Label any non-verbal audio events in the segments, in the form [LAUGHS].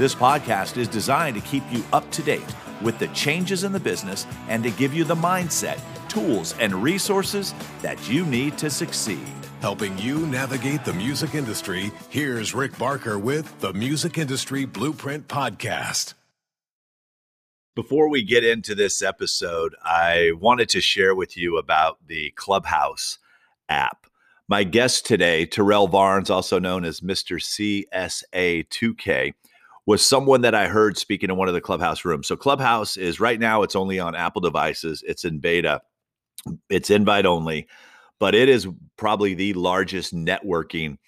This podcast is designed to keep you up to date with the changes in the business and to give you the mindset, tools, and resources that you need to succeed. Helping you navigate the music industry, here's Rick Barker with the Music Industry Blueprint Podcast. Before we get into this episode, I wanted to share with you about the Clubhouse app. My guest today, Terrell Varnes, also known as Mr. CSA2K, was someone that I heard speaking in one of the Clubhouse rooms. So Clubhouse is right now it's only on Apple devices. It's in beta. It's invite only, but it is probably the largest networking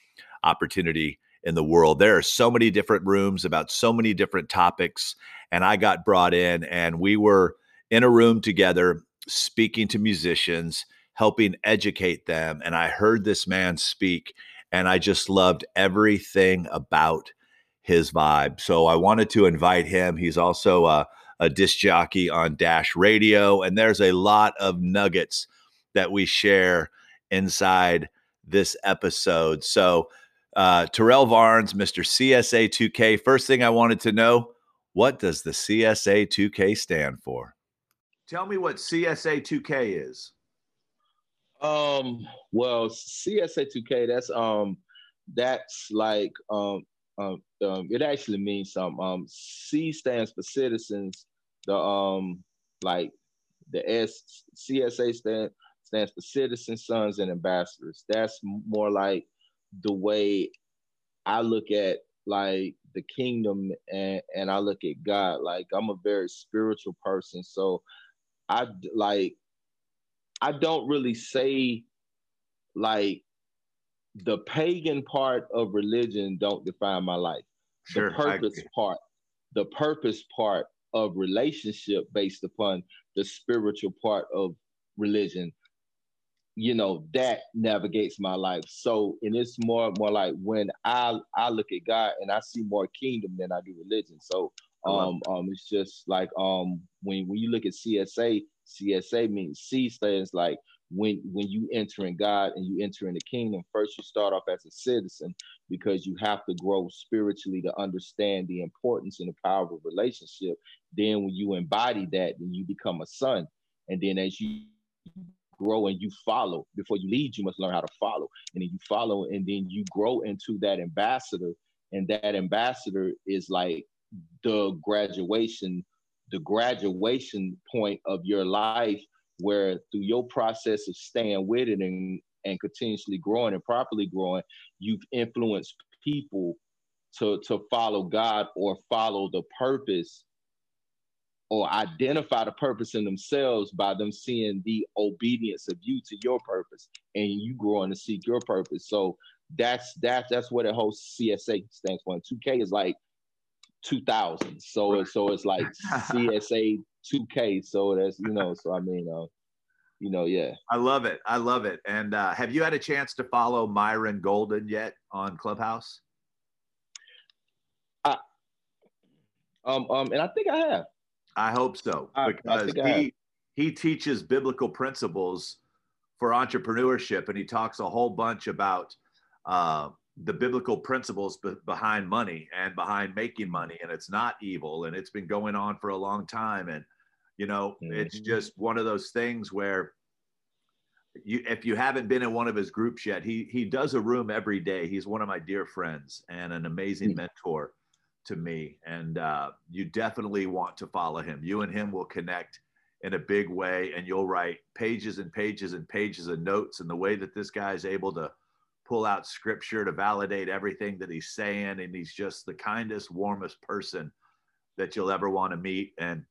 opportunity in the world. There are so many different rooms about so many different topics and I got brought in and we were in a room together speaking to musicians, helping educate them and I heard this man speak and I just loved everything about his vibe. So I wanted to invite him. He's also a, a disc jockey on Dash Radio, and there's a lot of nuggets that we share inside this episode. So, uh, Terrell Varnes, Mr. CSA 2K. First thing I wanted to know what does the CSA 2K stand for? Tell me what CSA 2K is. Um, well, CSA 2K, that's um that's like um um, um, it actually means something. Um, C stands for citizens. The um, like the S CSA stand stands for citizens, sons, and ambassadors. That's more like the way I look at like the kingdom and and I look at God. Like I'm a very spiritual person, so I like I don't really say like the pagan part of religion don't define my life. Sure, the purpose part, the purpose part of relationship based upon the spiritual part of religion, you know, that navigates my life. So, and it's more more like when I I look at God and I see more kingdom than I do religion. So, um, um, it's just like um when when you look at CSA, CSA means C stands like when when you enter in God and you enter in the kingdom, first you start off as a citizen because you have to grow spiritually to understand the importance and the power of a relationship. Then when you embody that, then you become a son. And then as you grow and you follow, before you lead, you must learn how to follow. And then you follow, and then you grow into that ambassador. And that ambassador is like the graduation, the graduation point of your life where through your process of staying with it and and continuously growing and properly growing, you've influenced people to to follow God or follow the purpose or identify the purpose in themselves by them seeing the obedience of you to your purpose and you growing to seek your purpose. So that's that's that's what the whole CSA stands for. And 2K is like 2000. So so it's like [LAUGHS] CSA 2K. So that's you know. So I mean, uh, you know, yeah. I love it. I love it. And uh, have you had a chance to follow Myron Golden yet on Clubhouse? Uh, um, um, and I think I have. I hope so because I, I he he teaches biblical principles for entrepreneurship, and he talks a whole bunch about uh, the biblical principles be- behind money and behind making money and it's not evil and it's been going on for a long time and you know mm-hmm. it's just one of those things where you if you haven't been in one of his groups yet he he does a room every day he's one of my dear friends and an amazing mm-hmm. mentor to me and uh, you definitely want to follow him you and him will connect in a big way and you'll write pages and pages and pages of notes and the way that this guy is able to pull out scripture to validate everything that he's saying. And he's just the kindest, warmest person that you'll ever want to meet. And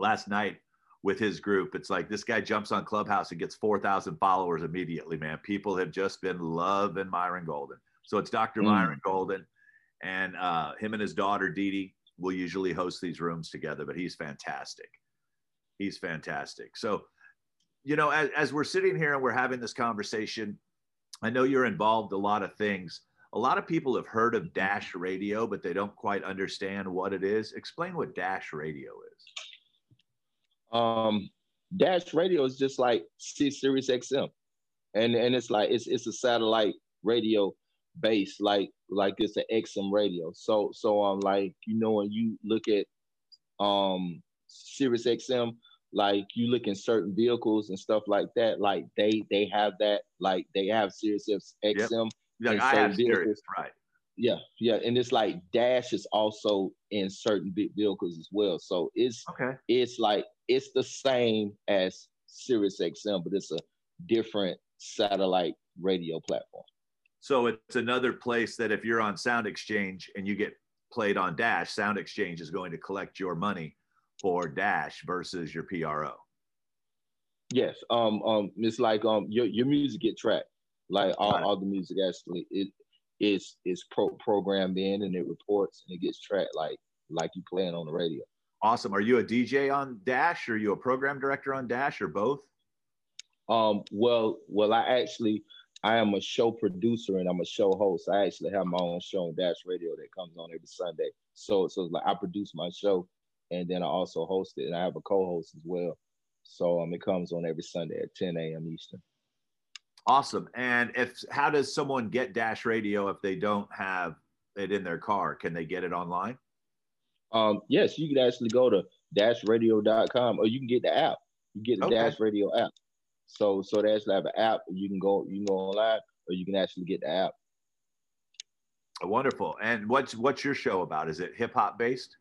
last night with his group, it's like this guy jumps on Clubhouse and gets 4,000 followers immediately, man. People have just been loving Myron Golden. So it's Dr. Mm. Myron Golden and uh, him and his daughter, Dee Dee, will usually host these rooms together, but he's fantastic. He's fantastic. So, you know, as, as we're sitting here and we're having this conversation, I know you're involved a lot of things. A lot of people have heard of Dash Radio, but they don't quite understand what it is. Explain what Dash Radio is. Um, Dash Radio is just like Sirius XM, and and it's like it's it's a satellite radio base, like like it's an XM radio. So so um like you know when you look at um Sirius XM, like you look in certain vehicles and stuff like that, like they they have that, like they have Sirius XM. Yep. Like I have Sirius, right? Yeah, yeah, and it's like Dash is also in certain vehicles as well. So it's okay. It's like it's the same as Sirius XM, but it's a different satellite radio platform. So it's another place that if you're on Sound Exchange and you get played on Dash, Sound Exchange is going to collect your money for Dash versus your PRO. Yes, um, um, it's like um, your your music get tracked, like all, all the music actually it is is pro- programmed in and it reports and it gets tracked like like you playing on the radio. Awesome. Are you a DJ on Dash? Or are you a program director on Dash, or both? Um, well, well, I actually I am a show producer and I'm a show host. I actually have my own show on Dash Radio that comes on every Sunday. So so like I produce my show and then I also host it and I have a co-host as well. So um it comes on every Sunday at 10 a.m. Eastern. Awesome. And if how does someone get Dash Radio if they don't have it in their car? Can they get it online? Um, yes, you can actually go to dashradio.com or you can get the app. You get the okay. Dash Radio app. So so they actually have an app. You can go you can go online or you can actually get the app. Wonderful. And what's what's your show about? Is it hip hop based?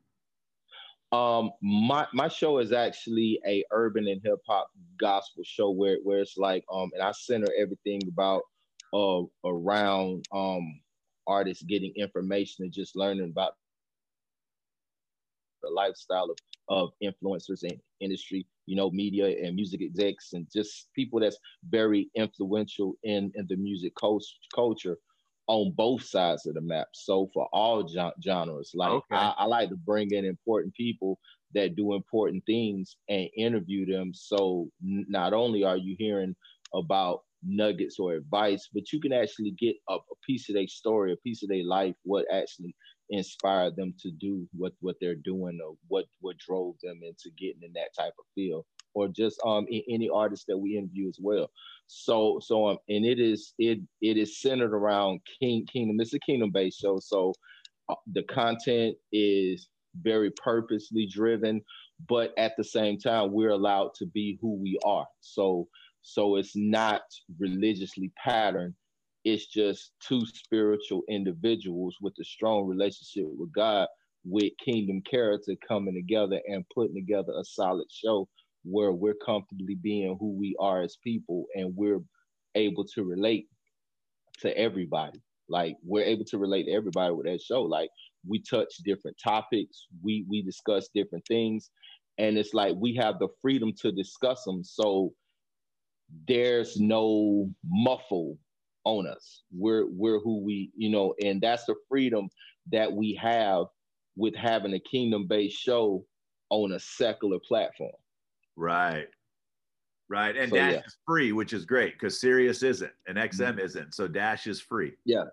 Um, my my show is actually a urban and hip hop gospel show where where it's like um, and I center everything about uh around um artists getting information and just learning about the lifestyle of, of influencers in industry, you know, media and music execs and just people that's very influential in, in the music culture on both sides of the map. So for all genres, like okay. I, I like to bring in important people that do important things and interview them. So not only are you hearing about nuggets or advice, but you can actually get a, a piece of their story, a piece of their life, what actually inspired them to do what what they're doing or what what drove them into getting in that type of field or just um any artist that we interview as well. So so um and it is it it is centered around king kingdom it's a kingdom based show. So uh, the content is very purposely driven but at the same time we're allowed to be who we are. So so it's not religiously patterned it's just two spiritual individuals with a strong relationship with God, with kingdom character coming together and putting together a solid show where we're comfortably being who we are as people and we're able to relate to everybody. Like we're able to relate to everybody with that show. Like we touch different topics, we we discuss different things, and it's like we have the freedom to discuss them. So there's no muffle on us. We're we're who we, you know, and that's the freedom that we have with having a kingdom-based show on a secular platform. Right. Right. And so, Dash yeah. is free, which is great because Sirius isn't and XM mm-hmm. isn't. So Dash is free. Yeah.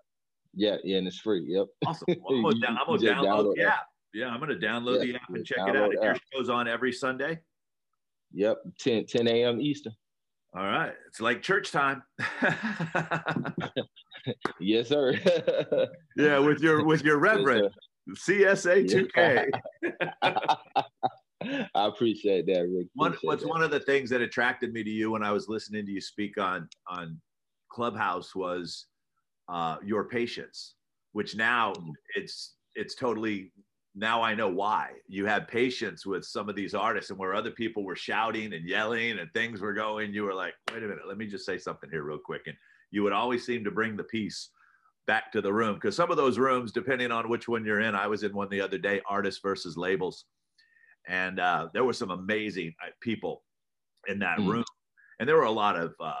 Yeah. Yeah. And it's free. Yep. Awesome. [LAUGHS] Well, I'm going to download, download the app. Yeah. I'm going to download yeah, the app and check it out. Your show's on every Sunday. Yep. 10, 10 a.m. Eastern. All right. It's like church time. [LAUGHS] yes, sir. [LAUGHS] yeah, with your with your reverend yes, CSA 2K. I appreciate that, Rick. One, what's that. one of the things that attracted me to you when I was listening to you speak on on Clubhouse was uh, your patience, which now mm. it's it's totally now I know why you had patience with some of these artists and where other people were shouting and yelling and things were going, you were like, wait a minute, let me just say something here real quick. And you would always seem to bring the peace back to the room because some of those rooms, depending on which one you're in, I was in one the other day, artists versus labels. And uh, there were some amazing uh, people in that mm. room. And there were a lot of uh,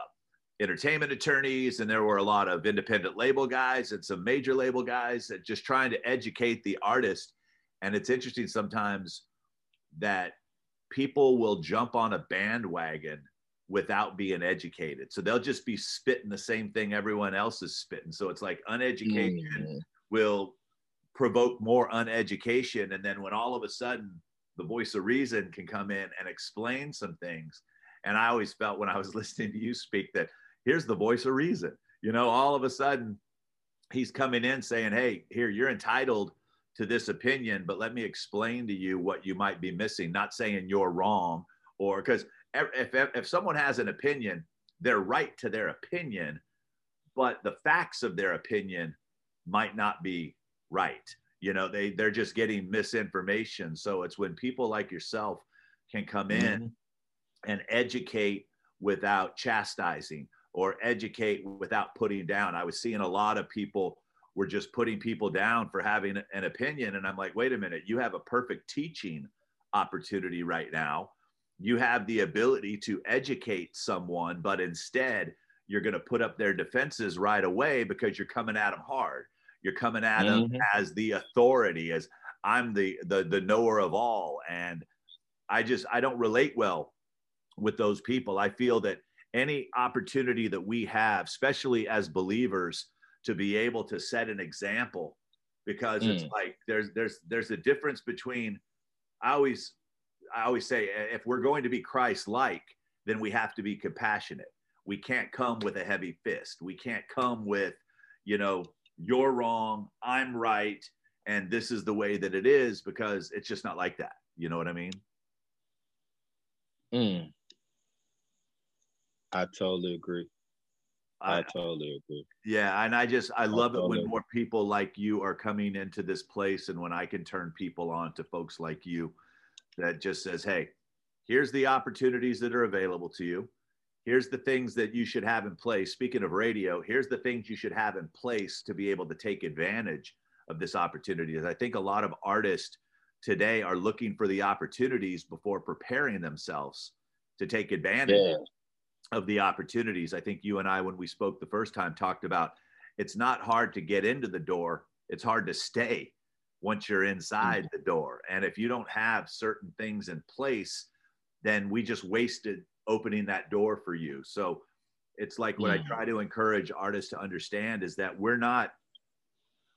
entertainment attorneys and there were a lot of independent label guys and some major label guys that just trying to educate the artist And it's interesting sometimes that people will jump on a bandwagon without being educated. So they'll just be spitting the same thing everyone else is spitting. So it's like uneducation mm. will provoke more uneducation. And then when all of a sudden the voice of reason can come in and explain some things. And I always felt when I was [LAUGHS] listening to you speak that here's the voice of reason. You know, all of a sudden he's coming in saying, Hey, here, you're entitled to this opinion, but let me explain to you what you might be missing. Not saying you're wrong, or because if, if, if someone has an opinion, they're right to their opinion, but the facts of their opinion might not be right. You know, they they're just getting misinformation. So it's when people like yourself can come in mm-hmm. and educate without chastising or educate without putting down. I was seeing a lot of people were just putting people down for having an opinion. And I'm like, wait a minute, you have a perfect teaching opportunity right now. You have the ability to educate someone, but instead, you're going to put up their defenses right away because you're coming at them hard. You're coming at mm-hmm. them as the authority, as I'm the, the the knower of all. And I just I don't relate well with those people. I feel that any opportunity that we have, especially as believers, to be able to set an example because mm. it's like there's there's there's a difference between I always I always say if we're going to be Christ like then we have to be compassionate. We can't come with a heavy fist. We can't come with you know you're wrong, I'm right and this is the way that it is because it's just not like that. You know what I mean? Mm. I totally agree. I, I totally agree. Yeah, and I just I love I totally it when more people like you are coming into this place, and when I can turn people on to folks like you, that just says, "Hey, here's the opportunities that are available to you. Here's the things that you should have in place. Speaking of radio, here's the things you should have in place to be able to take advantage of this opportunity." I think a lot of artists today are looking for the opportunities before preparing themselves to take advantage yeah of the opportunities. I think you and I, when we spoke the first time, talked about it's not hard to get into the door, it's hard to stay once you're inside mm-hmm. the door. And if you don't have certain things in place, then we just wasted opening that door for you. So it's like what I mm. try to encourage artists to understand is that we're not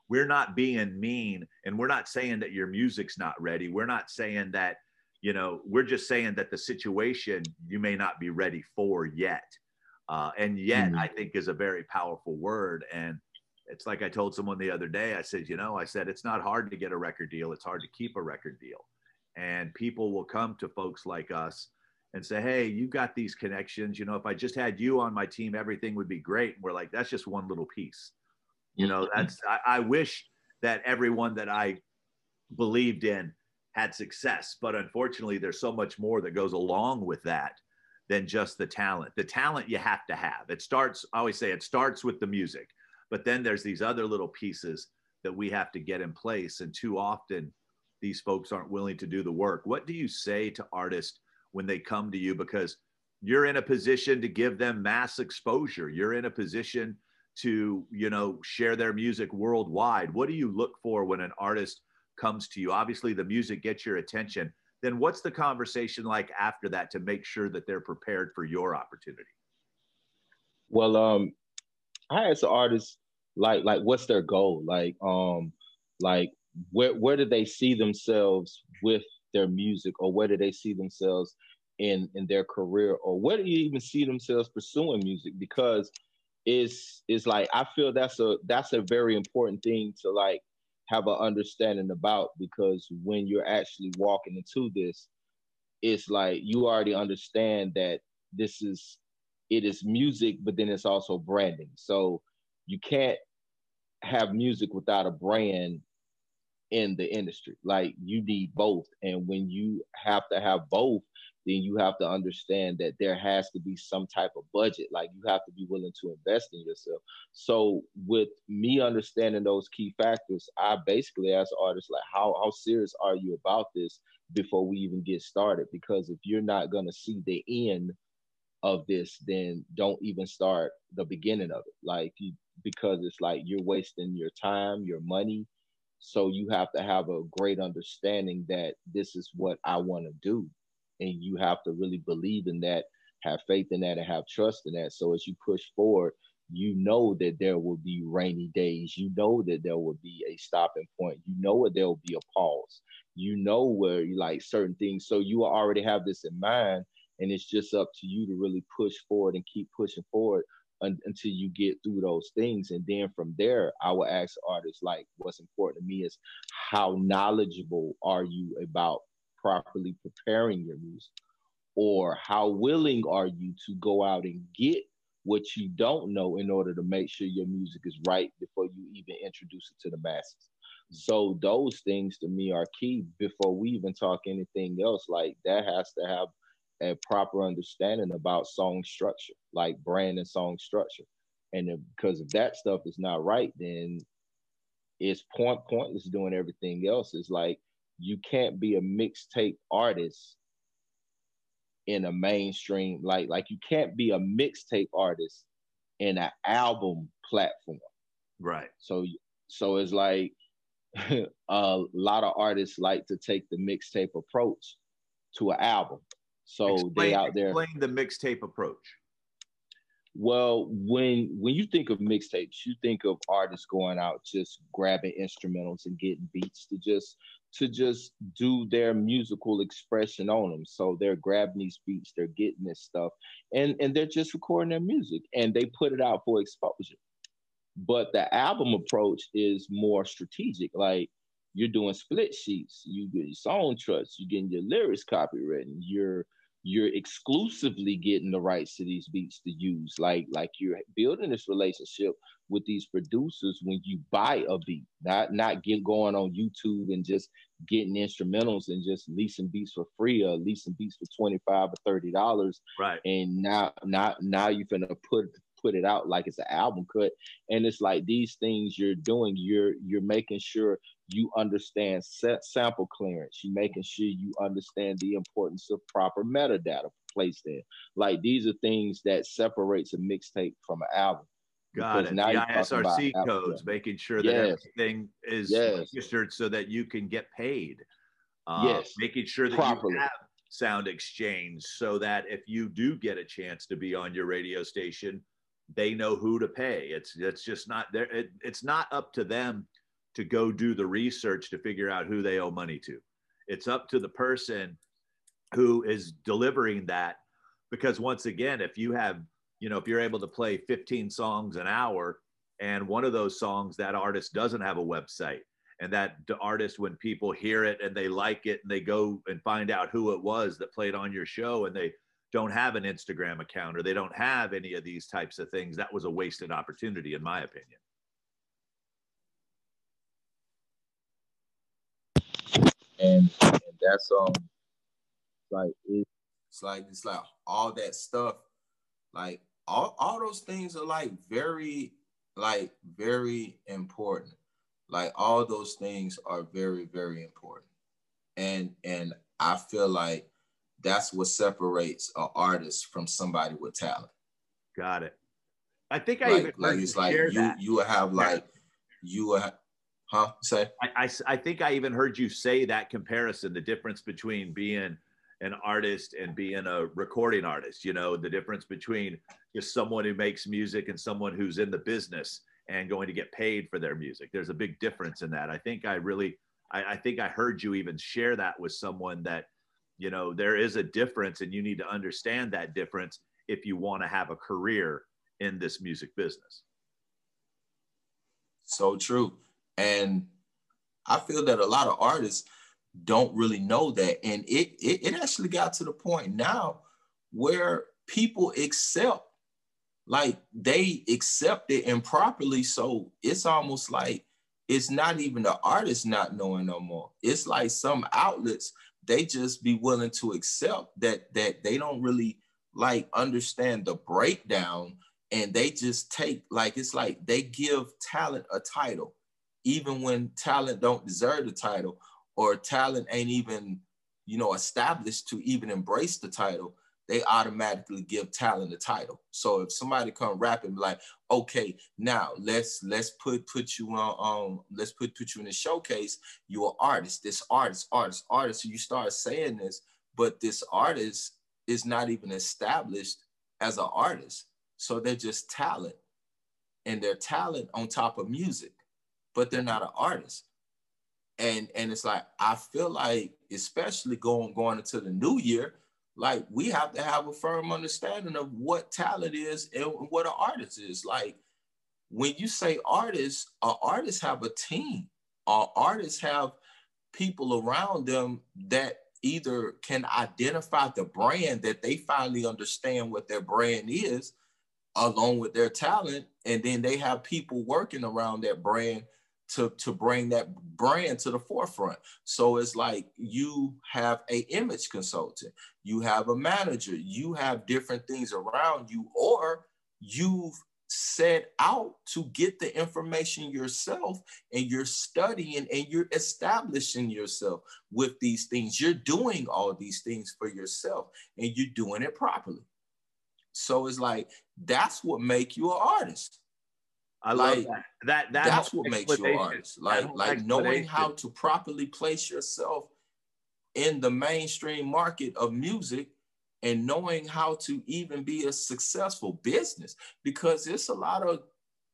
we're not being mean and we're not saying that your music's not ready. We're not saying that you know we're just saying that the situation you may not be ready for yet. Uh, and yet mm. i think is a very powerful word. And it's like i told someone the other day i said you know i said it's not hard to get a record deal. It's hard to keep a record deal. And people will come to folks like us and say hey you got these connections. You know if i just had you on my team everything would be great. And we're like that's just one little piece. You know mm-hmm. that's I, I wish that everyone that i believed in had success. But unfortunately, there's so much more that goes along with that than just the talent. The talent you have to have. It starts, I always say, it starts with the music, but then there's these other little pieces that we have to get in place. And too often, these folks aren't willing to do the work. What do you say to artists when they come to you? Because you're in a position to give them mass exposure. You're in a position to, you know, share their music worldwide. What do you look for when an artist comes to you. Obviously, the music gets your attention. Then what's the conversation like after that to make sure that they're prepared for your opportunity? Well, um, I ask the artists like like what's their goal? Like um like where where do they see themselves with their music or where do they see themselves in in their career or where do you even see themselves pursuing music because it's it's like I feel that's a that's a very important thing to like have an understanding about because when you're actually walking into this, it's like you already understand that this is it is music, but then it's also branding. So you can't have music without a brand in the industry. Like you need both. And when you have to have both, then you have to understand that there has to be some type of budget. Like you have to be willing to invest in yourself. So with me understanding those key factors, I basically ask artists like, how how serious are you about this before we even get started? Because if you're not gonna see the end of this, then don't even start the beginning of it. Like you because it's like you're wasting your time, your money, So you have to have a great understanding that this is what I want to do. And you have to really believe in that, have faith in that, and have trust in that. So as you push forward, you know that there will be rainy days. You know that there will be a stopping point. You know that there will be a pause. You know where you like certain things. So you already have this in mind. And it's just up to you to really push forward and keep pushing forward un- until you get through those things. And then from there, I will ask artists like, what's important to me is how knowledgeable are you about properly preparing your music? Or how willing are you to go out and get what you don't know in order to make sure your music is right before you even introduce it to the masses? So those things to me are key before we even talk anything else. Like that has to have a proper understanding about song structure, like brand and song structure. And if, because if that stuff is not right, then it's point pointless doing everything else. It's like you can't be a mixtape artist in a mainstream like like you can't be a mixtape artist in an album platform. Right. So so it's like [LAUGHS] a lot of artists like to take the mixtape approach to an album. So explain, they out there explain the mixtape approach. Well, when when you think of mixtapes, you think of artists going out just grabbing instrumentals and getting beats to just to just do their musical expression on them. So they're grabbing these beats, they're getting this stuff, and and they're just recording their music and they put it out for exposure. But the album approach is more strategic. Like you're doing split sheets, you get your song trusts, you're getting your lyrics copywritten, you're you're exclusively getting the rights to these beats to use. Like like you're building this relationship with these producers when you buy a beat, not not get going on YouTube and just getting instrumentals and just leasing beats for free or leasing beats for twenty five or thirty dollars. Right. And now now now you're gonna put put it out like it's an album cut. And it's like these things you're doing, you're you're making sure you understand set sample clearance. You're making sure you understand the importance of proper metadata placed there. Like these are things that separates a mixtape from an album. Got it. The ISRC codes, making sure that yes. everything is yes. registered so that you can get paid. Uh, yes. Making sure that Properly. you have sound exchange so that if you do get a chance to be on your radio station, they know who to pay. It's it's just not there. It, it's not up to them to go do the research to figure out who they owe money to. It's up to the person who is delivering that. Because once again, if you have, you know, if you're able to play 15 songs an hour and one of those songs, that artist doesn't have a website, and that artist, when people hear it and they like it and they go and find out who it was that played on your show and they don't have an Instagram account or they don't have any of these types of things, that was a wasted opportunity, in my opinion. and, and that's um like it's like it's like all that stuff like all, all those things are like very like very important like all those things are very very important and and i feel like that's what separates an artist from somebody with talent got it i think i like, even like it's like you that. you have like you have Huh? Say. I, I, I think I even heard you say that comparison, the difference between being an artist and being a recording artist. You know, the difference between just someone who makes music and someone who's in the business and going to get paid for their music. There's a big difference in that. I think I really, I, I think I heard you even share that with someone that, you know, there is a difference and you need to understand that difference if you want to have a career in this music business. So true. And I feel that a lot of artists don't really know that. And it, it, it actually got to the point now where people accept, like they accept it improperly. So it's almost like it's not even the artist not knowing no more. It's like some outlets, they just be willing to accept that that they don't really like understand the breakdown and they just take like it's like they give talent a title even when talent don't deserve the title or talent ain't even you know established to even embrace the title they automatically give talent a title. So if somebody come rapping like, okay, now let's let's put put you on um let's put put you in a showcase. You're an artist, this artist, artist, artist. So you start saying this, but this artist is not even established as an artist. So they're just talent. And they're talent on top of music, but they're not an artist. And and it's like I feel like, especially going going into the new year, like we have to have a firm understanding of what talent is and what an artist is. Like when you say artists, uh, artists have a team. Uh, artists have people around them that either can identify the brand that they finally understand what their brand is along with their talent and then they have people working around that brand to, to bring that brand to the forefront. So it's like you have a image consultant, you have a manager, you have different things around you, or you've set out to get the information yourself and you're studying and you're establishing yourself with these things. You're doing all these things for yourself and you're doing it properly. So it's like that's what make you an artist. I like, love that. That, that that's what makes you artist. Like like knowing how to properly place yourself in the mainstream market of music and knowing how to even be a successful business because it's a lot of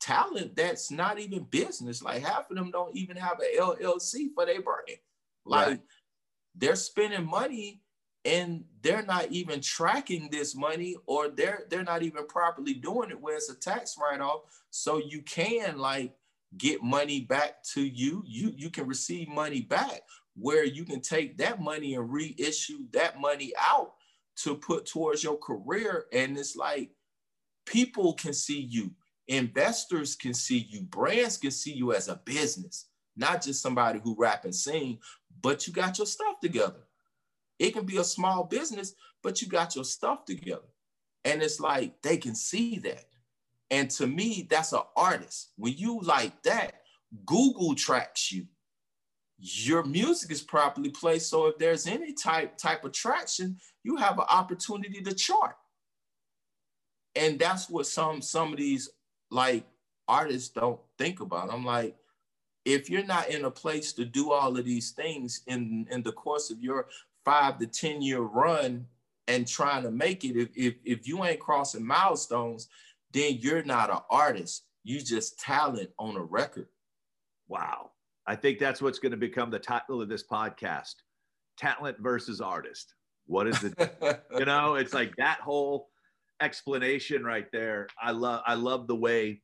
talent that's not even business. Like half of them don't even have an LLC for their brand. Like right. they're spending money and they're not even tracking this money or they're they're not even properly doing it where it's a tax write-off. So you can like get money back to you. You you can receive money back where you can take that money and reissue that money out to put towards your career. And it's like people can see you. Investors can see you. Brands can see you as a business not just somebody who rap and sing but you got your stuff together it can be a small business, but you got your stuff together. And it's like they can see that. And to me, that's an artist. When you like that, Google tracks you. Your music is properly placed. So if there's any type type of traction, you have an opportunity to chart. And that's what some some of these like artists don't think about. I'm like, if you're not in a place to do all of these things in in the course of your five to 10 year run and trying to make it, if, if, if you ain't crossing milestones, then you're not an artist. You just talent on a record. Wow. I think that's what's going to become the title of this podcast talent versus artist. What is it? [LAUGHS] you know, it's like that whole explanation right there. I love, I love the way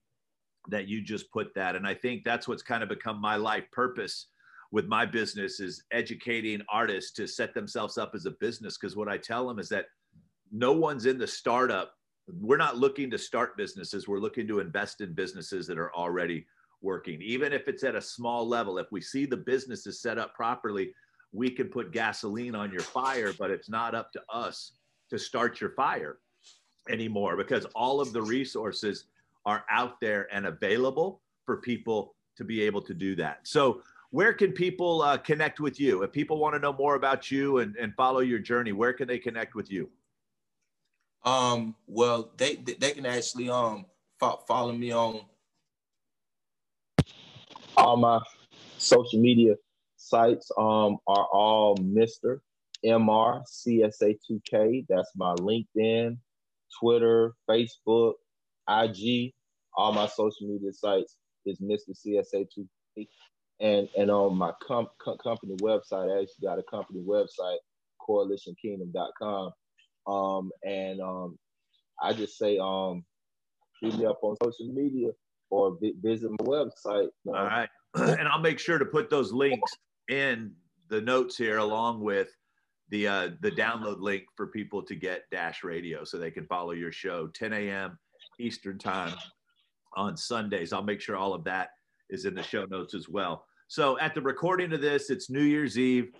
that you just put that. And I think that's what's kind of become my life purpose with my business is educating artists to set themselves up as a business. Because what I tell them is that no one's in the startup. We're not looking to start businesses. We're looking to invest in businesses that are already working. Even if it's at a small level, if we see the business is set up properly, we can put gasoline on your fire, but it's not up to us to start your fire anymore because all of the resources are out there and available for people to be able to do that. So where can people uh, connect with you? If people want to know more about you and, and follow your journey, where can they connect with you? Um, well, they they can actually um follow me on all my social media sites um are all Mr. MR CSA2K. That's my LinkedIn, Twitter, Facebook, IG. All my social media sites is Mr. CSA2K and and on my com- company website, I actually got a company website, coalitionkingdom.com. Um, and um, I just say um, hit me up on social media or vi- visit my website. All right, [CLEARS THROAT] and I'll make sure to put those links in the notes here, along with the uh, the download link for people to get Dash Radio, so they can follow your show 10 a.m. Eastern time on Sundays. I'll make sure all of that is in the show notes as well. So at the recording of this, it's New Year's Eve.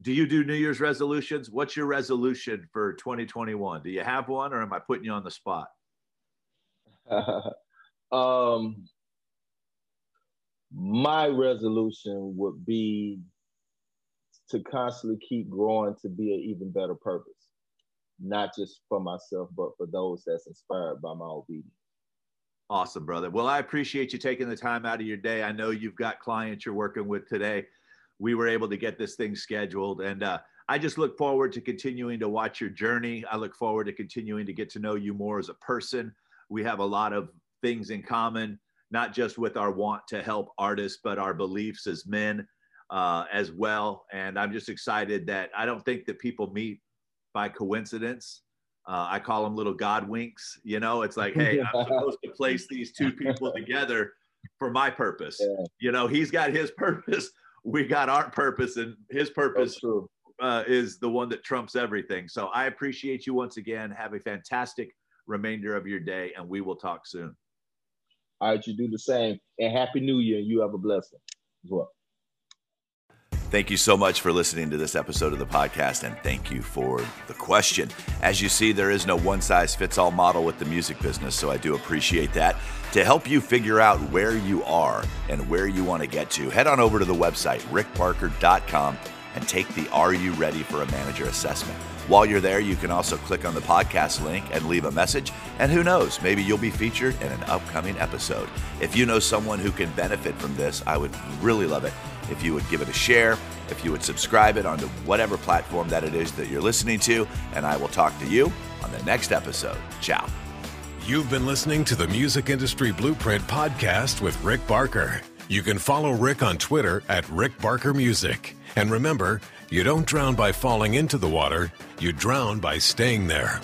Do you do New Year's resolutions? What's your resolution for 2021? Do you have one or am I putting you on the spot? [LAUGHS] um, my resolution would be to constantly keep growing to be an even better purpose. not just for myself, but for those that's inspired by my obedience. Awesome, brother. Well, I appreciate you taking the time out of your day. I know you've got clients you're working with today. We were able to get this thing scheduled, and uh, I just look forward to continuing to watch your journey. I look forward to continuing to get to know you more as a person. We have a lot of things in common, not just with our want to help artists, but our beliefs as men uh, as well. And I'm just excited that I don't think that people meet by coincidence. Uh, I call them little God winks. You know, it's like, [LAUGHS] hey, I'm supposed to place these two people together for my purpose. Yeah. You know, he's got his [LAUGHS] purpose, we got our purpose, and his purpose uh, is the one that trumps everything. So I appreciate you once again. Have a fantastic remainder of your day, and we will talk soon. All right, you do the same, and happy New Year, and you have a blessing as well. Thank you so much for listening to this episode of the podcast, and thank you for the question. As you see, there is no one size fits all model with the music business, so I do appreciate that. To help you figure out where you are and where you want to get to, head on over to the website, rickbarker.com, and take the Are You Ready for a Manager assessment. While you're there, you can also click on the podcast link and leave a message. And who knows, maybe you'll be featured in an upcoming episode. If you know someone who can benefit from this, I would really love it if you would give it a share, if you would subscribe it onto whatever platform that it is that you're listening to. And I will talk to you on the next episode. Ciao. You've been listening to the Music Industry Blueprint podcast with Rick Barker. You can follow Rick on Twitter at Rick Barker Music. And remember, you don't drown by falling into the water, you drown by staying there.